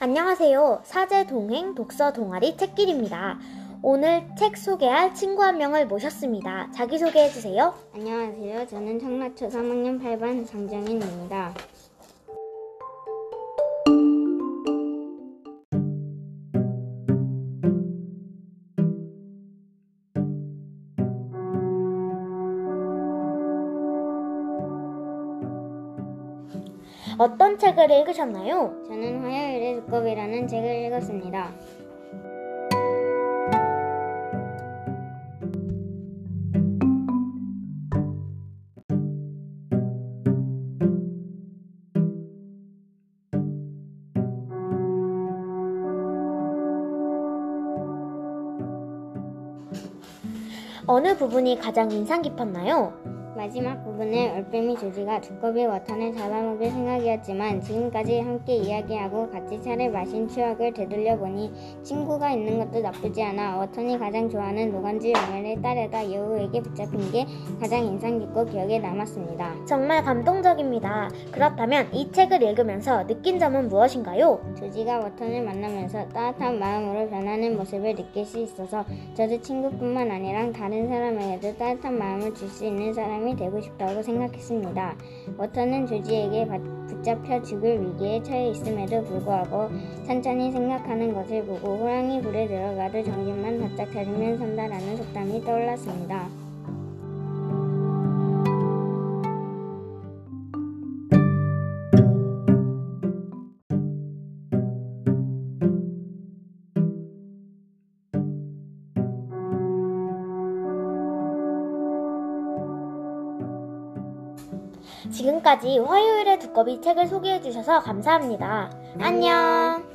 안녕하세요. 사제 동행 독서 동아리 책길입니다. 오늘 책 소개할 친구 한 명을 모셨습니다. 자기소개해 주세요. 안녕하세요. 저는 청라초 3학년 8반 장정인입니다. 어떤 책을 읽으셨나요? 저는 화요 두꺼비라는 책을 읽었습니다. 어느 부분이 가장 인상 깊었나요? 마지막 부분에 올빼미 조지가 두꺼비 워턴을 잡아먹을 생각이었지만 지금까지 함께 이야기하고 같이 차를 마신 추억을 되돌려보니 친구가 있는 것도 나쁘지 않아 워턴이 가장 좋아하는 노간지 열매를 따려다 여우에게 붙잡힌 게 가장 인상 깊고 기억에 남았습니다. 정말 감동적입니다. 그렇다면 이 책을 읽으면서 느낀 점은 무엇인가요? 조지가 워턴을 만나면서 따뜻한 마음으로 변하는 모습을 느낄 수 있어서 저도 친구뿐만 아니라 다른 사람에게도 따뜻한 마음을 줄 수 있는 사람이 되고 싶다고 생각했습니다. 워턴은 조지에게 받- 붙잡혀 죽을 위기에 처해 있음에도 불구하고 천천히 생각하는 것을 보고 호랑이 굴에 들어가도 정신만 바짝 차리면 산다라는 속담이 떠올랐습니다. 지금까지 화요일의 두꺼비 책을 소개해 주셔서 감사합니다. 안녕.